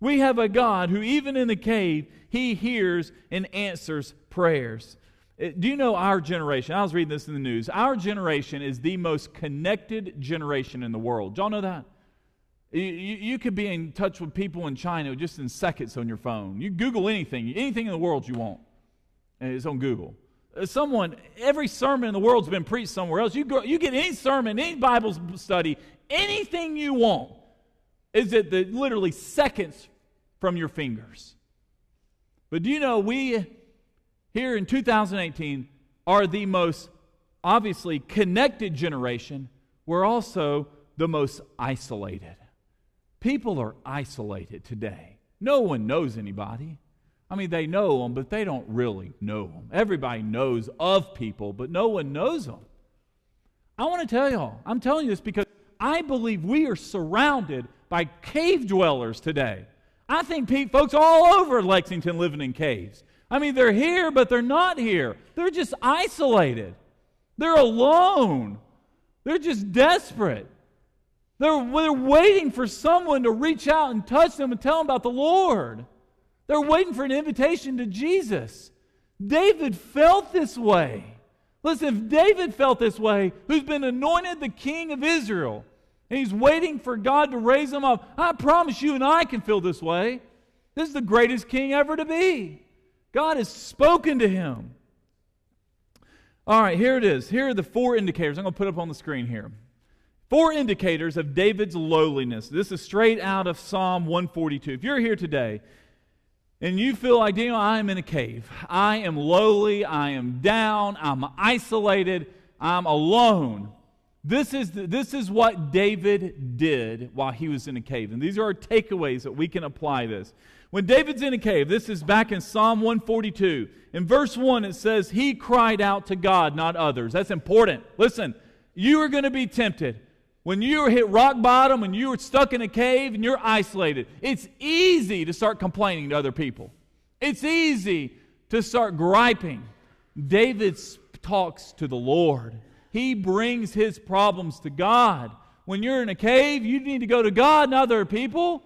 We have a God who, even in the cave, he hears and answers prayers. Uh, do you know our generation? I was reading this in the news. Our generation is the most connected generation in the world. Do y'all know that? You, you, you could be in touch with people in China just in seconds on your phone. You Google anything, anything in the world you want, and it's on Google. Uh, Someone, every sermon in the world's been preached somewhere else. You, go, you get any sermon, any Bible study, anything you want is at the literally seconds from your fingers. But do you know we here in 2018 are the most obviously connected generation? We're also the most isolated. People are isolated today. No one knows anybody. I mean, they know them, but they don't really know them. Everybody knows of people, but no one knows them. I want to tell y'all, I'm telling you this because I believe we are surrounded by cave dwellers today. I think pe- folks all over Lexington living in caves. I mean, they're here, but they're not here. They're just isolated. They're alone. They're just desperate. They're, they're waiting for someone to reach out and touch them and tell them about the Lord. They're waiting for an invitation to Jesus. David felt this way. Listen, if David felt this way, who's been anointed the king of Israel, and he's waiting for God to raise him up, I promise you and I can feel this way. This is the greatest king ever to be. God has spoken to him. All right, here it is. Here are the four indicators. I'm going to put up on the screen here. Four indicators of David's lowliness. This is straight out of Psalm 142. If you're here today and you feel like, Daniel, I am in a cave, I am lowly, I am down, I'm isolated, I'm alone. This is, the, this is what David did while he was in a cave. And these are our takeaways that we can apply this. When David's in a cave, this is back in Psalm 142. In verse 1, it says, He cried out to God, not others. That's important. Listen, you are going to be tempted. When you are hit rock bottom and you are stuck in a cave and you're isolated, it's easy to start complaining to other people. It's easy to start griping. David talks to the Lord. He brings his problems to God. When you're in a cave, you need to go to God, not other people.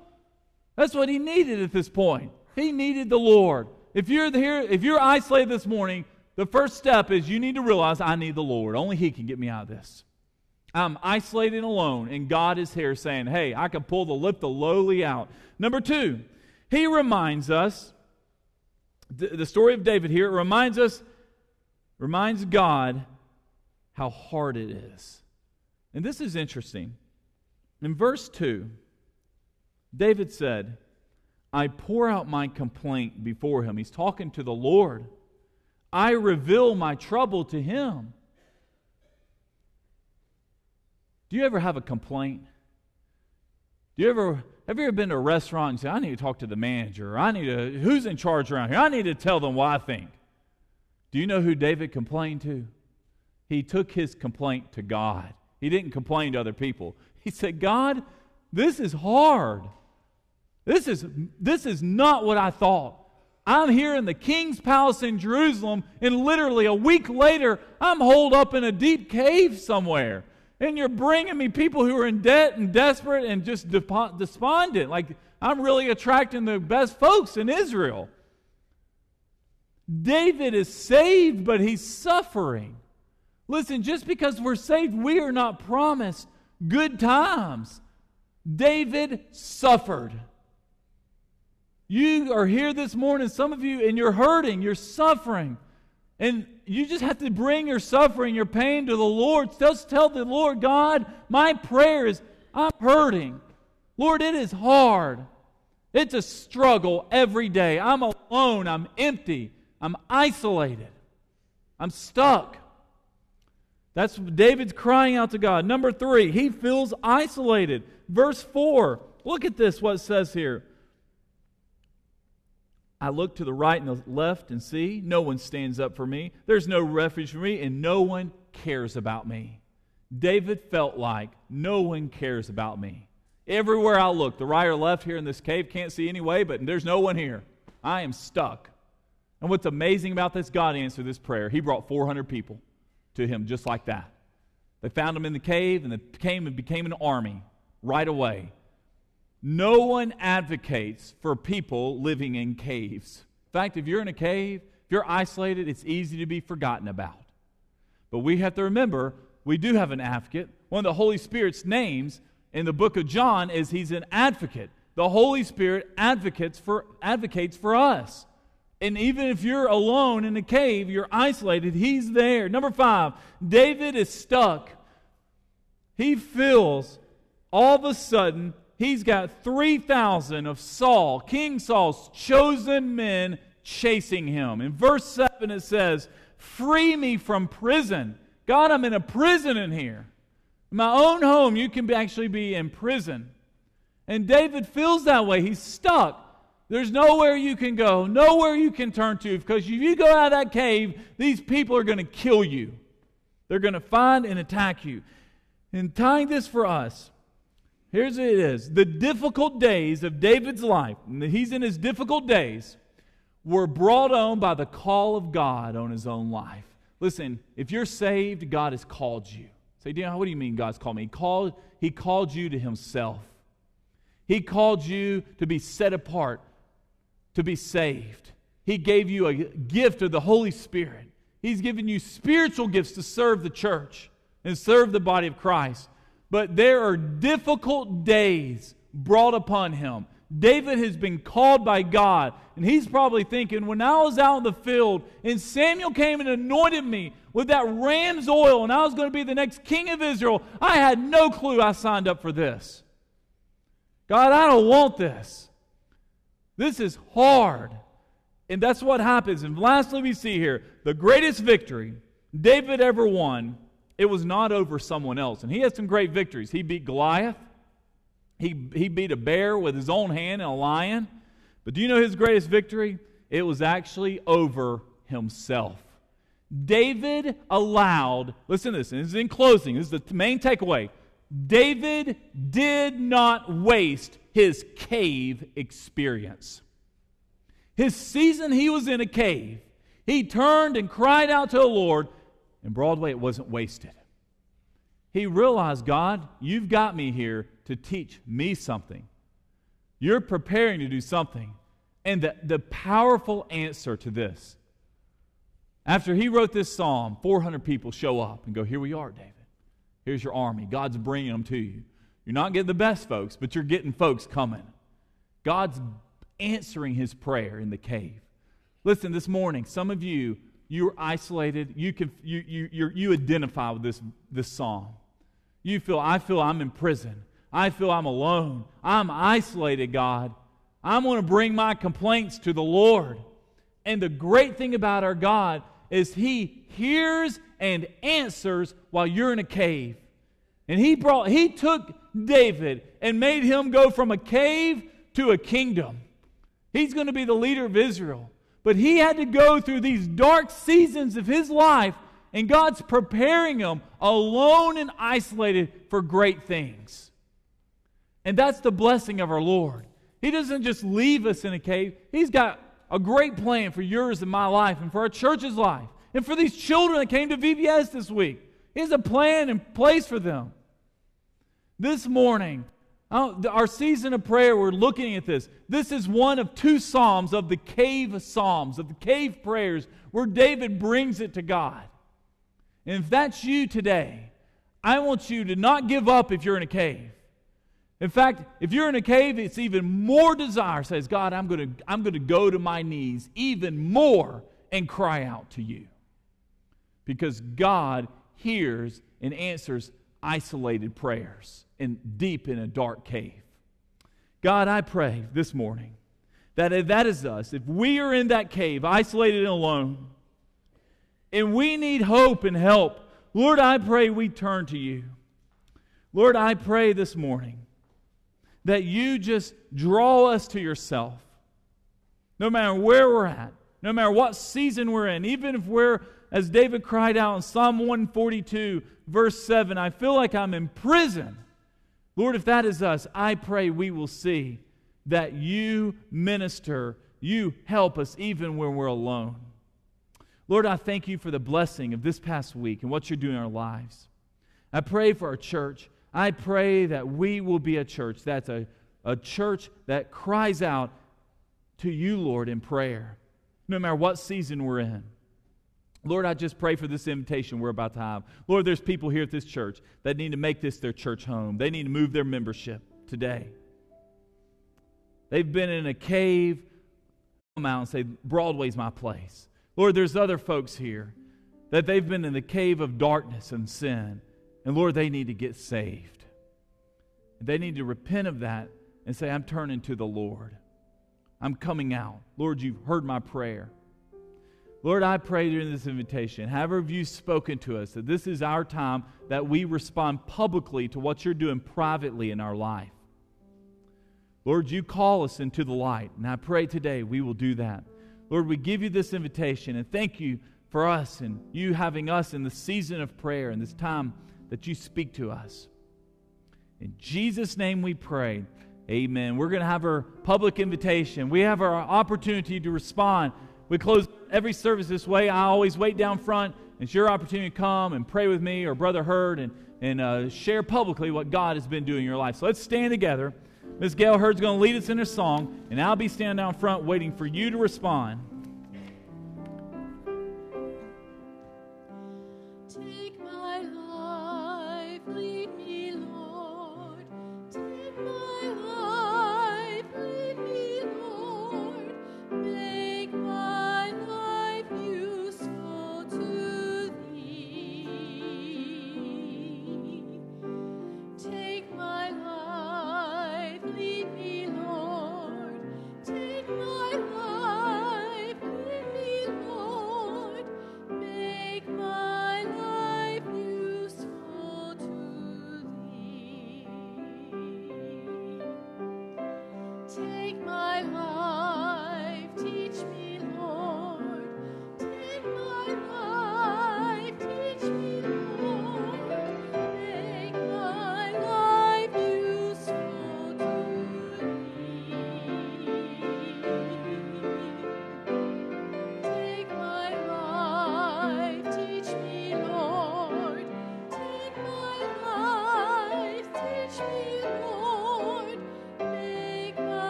That's what he needed at this point. He needed the Lord. If you're here, if you're isolated this morning, the first step is you need to realize I need the Lord. Only He can get me out of this. I'm isolated and alone, and God is here saying, Hey, I can pull the lift the lowly out. Number two, He reminds us, the, story of David here, reminds us, reminds God how hard it is. And this is interesting. In verse 2, David said, I pour out my complaint before him. He's talking to the Lord. I reveal my trouble to him. Do you ever have a complaint? Do you ever have you ever been to a restaurant and say, I need to talk to the manager, I need to who's in charge around here? I need to tell them what I think. Do you know who David complained to? He took his complaint to God. He didn't complain to other people. He said, God, this is hard. This is, this is not what I thought. I'm here in the king's palace in Jerusalem, and literally a week later, I'm holed up in a deep cave somewhere. And you're bringing me people who are in debt and desperate and just despondent. Like, I'm really attracting the best folks in Israel. David is saved, but he's suffering. Listen, just because we're saved, we are not promised good times. David suffered. You are here this morning, some of you, and you're hurting, you're suffering. And you just have to bring your suffering, your pain to the Lord. Just tell the Lord, God, my prayer is, I'm hurting. Lord, it is hard. It's a struggle every day. I'm alone. I'm empty. I'm isolated. I'm stuck. That's David's crying out to God. Number three, he feels isolated. Verse 4, look at this, what it says here. I look to the right and the left and see no one stands up for me. There's no refuge for me, and no one cares about me. David felt like no one cares about me. Everywhere I look, the right or left here in this cave, can't see any way, but there's no one here. I am stuck. And what's amazing about this, God answered this prayer. He brought 400 people to him just like that. They found him in the cave, and they came and became an army right away. No one advocates for people living in caves. In fact, if you're in a cave, if you're isolated, it's easy to be forgotten about. But we have to remember we do have an advocate. One of the Holy Spirit's names in the book of John is he's an advocate. The Holy Spirit advocates for, advocates for us. And even if you're alone in a cave, you're isolated, he's there. Number five, David is stuck. He feels all of a sudden he's got 3,000 of Saul, King Saul's chosen men chasing him. In verse 7, it says, Free me from prison. God, I'm in a prison in here. In my own home, you can actually be in prison. And David feels that way. He's stuck. There's nowhere you can go, nowhere you can turn to, because if you go out of that cave, these people are going to kill you. They're going to find and attack you. And tying this for us, here's what it is the difficult days of David's life, and he's in his difficult days, were brought on by the call of God on his own life. Listen, if you're saved, God has called you. Say, Dan, what do you mean God's called me? He called, he called you to himself. He called you to be set apart, to be saved. He gave you a gift of the Holy Spirit. He's given you spiritual gifts to serve the church and serve the body of Christ. But there are difficult days brought upon him. David has been called by God, and he's probably thinking, when I was out in the field and Samuel came and anointed me with that ram's oil, and I was going to be the next king of Israel, I had no clue I signed up for this. God, I don't want this. This is hard. And that's what happens. And lastly, we see here the greatest victory David ever won, it was not over someone else. And he had some great victories. He beat Goliath. He, he beat a bear with his own hand and a lion. But do you know his greatest victory? It was actually over himself. David allowed, listen to this, and this is in closing, this is the main takeaway. David did not waste his cave experience. His season he was in a cave, he turned and cried out to the Lord, and Broadway, it wasn't wasted. He realized, God, you've got me here to teach me something. You're preparing to do something. And the, the powerful answer to this after he wrote this psalm, 400 people show up and go, Here we are, David. Here's your army. God's bringing them to you. You're not getting the best folks, but you're getting folks coming. God's answering his prayer in the cave. Listen, this morning, some of you, you're isolated. You, can, you, you, you you identify with this, this psalm. You feel, I feel I'm in prison. I feel I'm alone. I'm isolated, God. I'm going to bring my complaints to the Lord. And the great thing about our God is He hears and answers while you're in a cave. And He brought, He took David and made him go from a cave to a kingdom. He's going to be the leader of Israel. But he had to go through these dark seasons of his life, and God's preparing him alone and isolated for great things. And that's the blessing of our Lord. He doesn't just leave us in a cave, He's got a great plan for yours and my life and for our church's life and for these children that came to VBS this week. He has a plan in place for them. This morning, our season of prayer, we're looking at this. This is one of two Psalms of the cave Psalms, of the cave prayers, where David brings it to God. And if that's you today, I want you to not give up if you're in a cave. In fact, if you're in a cave, it's even more desire says, God, I'm going to I'm going to go to my knees even more and cry out to you. Because God hears and answers isolated prayers and deep in a dark cave. God, I pray this morning that if that is us, if we are in that cave, isolated and alone, and we need hope and help, Lord, I pray we turn to you. Lord, I pray this morning that you just draw us to yourself. No matter where we're at, no matter what season we're in, even if we're, as David cried out in Psalm 142, verse 7, I feel like I'm in prison. Lord, if that is us, I pray we will see that you minister, you help us even when we're alone. Lord, I thank you for the blessing of this past week and what you're doing in our lives. I pray for our church. I pray that we will be a church that's a, a church that cries out to you, Lord, in prayer, no matter what season we're in. Lord, I just pray for this invitation we're about to have. Lord, there's people here at this church that need to make this their church home. They need to move their membership today. They've been in a cave, come out and say, Broadway's my place. Lord, there's other folks here that they've been in the cave of darkness and sin. And Lord, they need to get saved. They need to repent of that and say, I'm turning to the Lord. I'm coming out. Lord, you've heard my prayer. Lord, I pray during this invitation, have you spoken to us that this is our time that we respond publicly to what you're doing privately in our life. Lord, you call us into the light, and I pray today we will do that. Lord, we give you this invitation and thank you for us and you having us in the season of prayer and this time that you speak to us. In Jesus' name we pray. Amen. We're going to have our public invitation. We have our opportunity to respond. We close every service this way. I always wait down front. It's your opportunity to come and pray with me or Brother Hurd and, and uh, share publicly what God has been doing in your life. So let's stand together. Miss Gail Hurd's going to lead us in a song, and I'll be standing down front waiting for you to respond.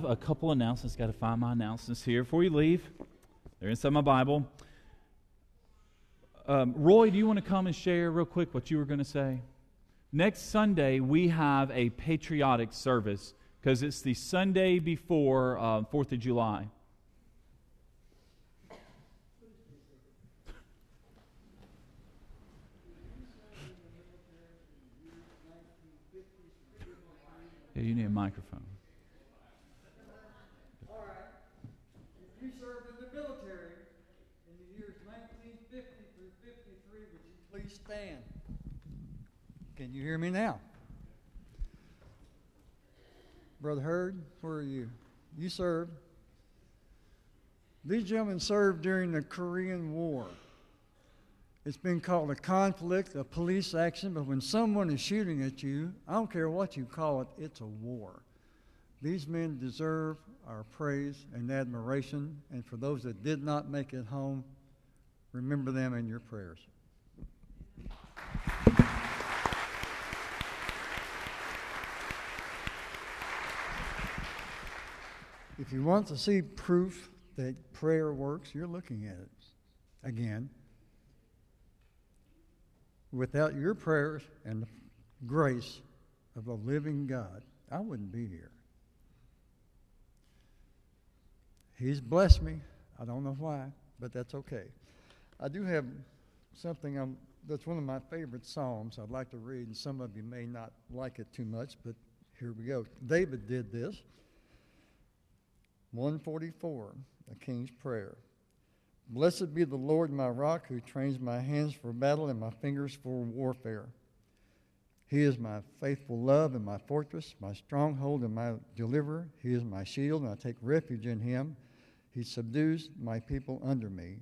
Have a couple announcements. Got to find my announcements here before you leave. They're inside my Bible. Um, Roy, do you want to come and share real quick what you were going to say? Next Sunday, we have a patriotic service because it's the Sunday before uh, 4th of July. Yeah, you need a microphone. Can you hear me now? Brother Hurd, where are you? You served. These gentlemen served during the Korean War. It's been called a conflict, a police action, but when someone is shooting at you, I don't care what you call it, it's a war. These men deserve our praise and admiration, and for those that did not make it home, remember them in your prayers. If you want to see proof that prayer works, you're looking at it again. Without your prayers and the grace of a living God, I wouldn't be here. He's blessed me. I don't know why, but that's okay. I do have something I'm, that's one of my favorite psalms I'd like to read, and some of you may not like it too much, but here we go. David did this. 144. the King's Prayer. Blessed be the Lord my rock, who trains my hands for battle and my fingers for warfare. He is my faithful love and my fortress, my stronghold and my deliverer. He is my shield, and I take refuge in him. He subdues my people under me.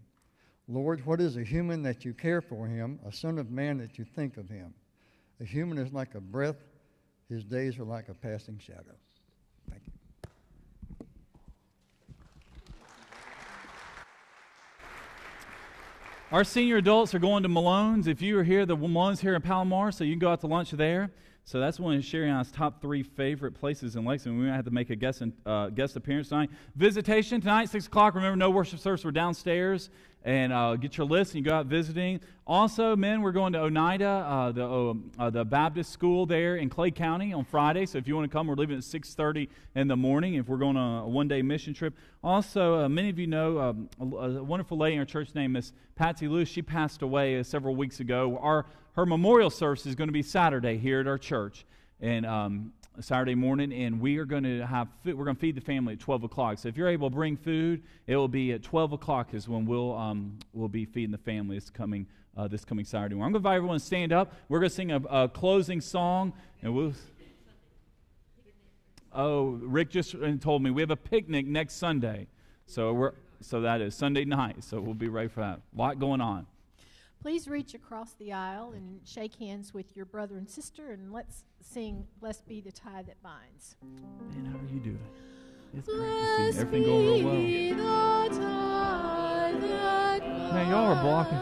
Lord, what is a human that you care for him, a son of man that you think of him? A human is like a breath, his days are like a passing shadow. Thank you. Our senior adults are going to Malone's. If you are here, the Malone's here in Palomar, so you can go out to lunch there. So that's one of Sherry top three favorite places in Lexington. We might have to make a guest, uh, guest appearance tonight. Visitation tonight, 6 o'clock. Remember, no worship service. We're downstairs. And uh, get your list and you go out visiting. Also, men, we're going to Oneida, uh, the, uh, uh, the Baptist school there in Clay County on Friday. So if you want to come, we're leaving at 6.30 in the morning if we're going on a one-day mission trip. Also, uh, many of you know um, a, a, wonderful lady in our church named Miss Patsy Lewis. She passed away several weeks ago. Our her memorial service is going to be Saturday here at our church, and um, Saturday morning, and we are going to have food, we're going to feed the family at 12 o'clock. So if you're able to bring food, it will be at 12 o'clock is when we'll um, we'll be feeding the family this coming uh, this coming Saturday morning. I'm going to invite everyone to stand up. We're going to sing a, a closing song, and we'll. Oh, Rick just told me we have a picnic next Sunday, so we're so that is Sunday night. So we'll be ready for that. A lot going on. Please reach across the aisle and shake hands with your brother and sister, and let's sing Blessed Be the Tie That Binds. Man, how are you doing? It's great to see everything going real well. Man, y'all are blocking.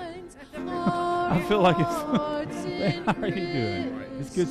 I feel like it's. Man, how are you doing? It's good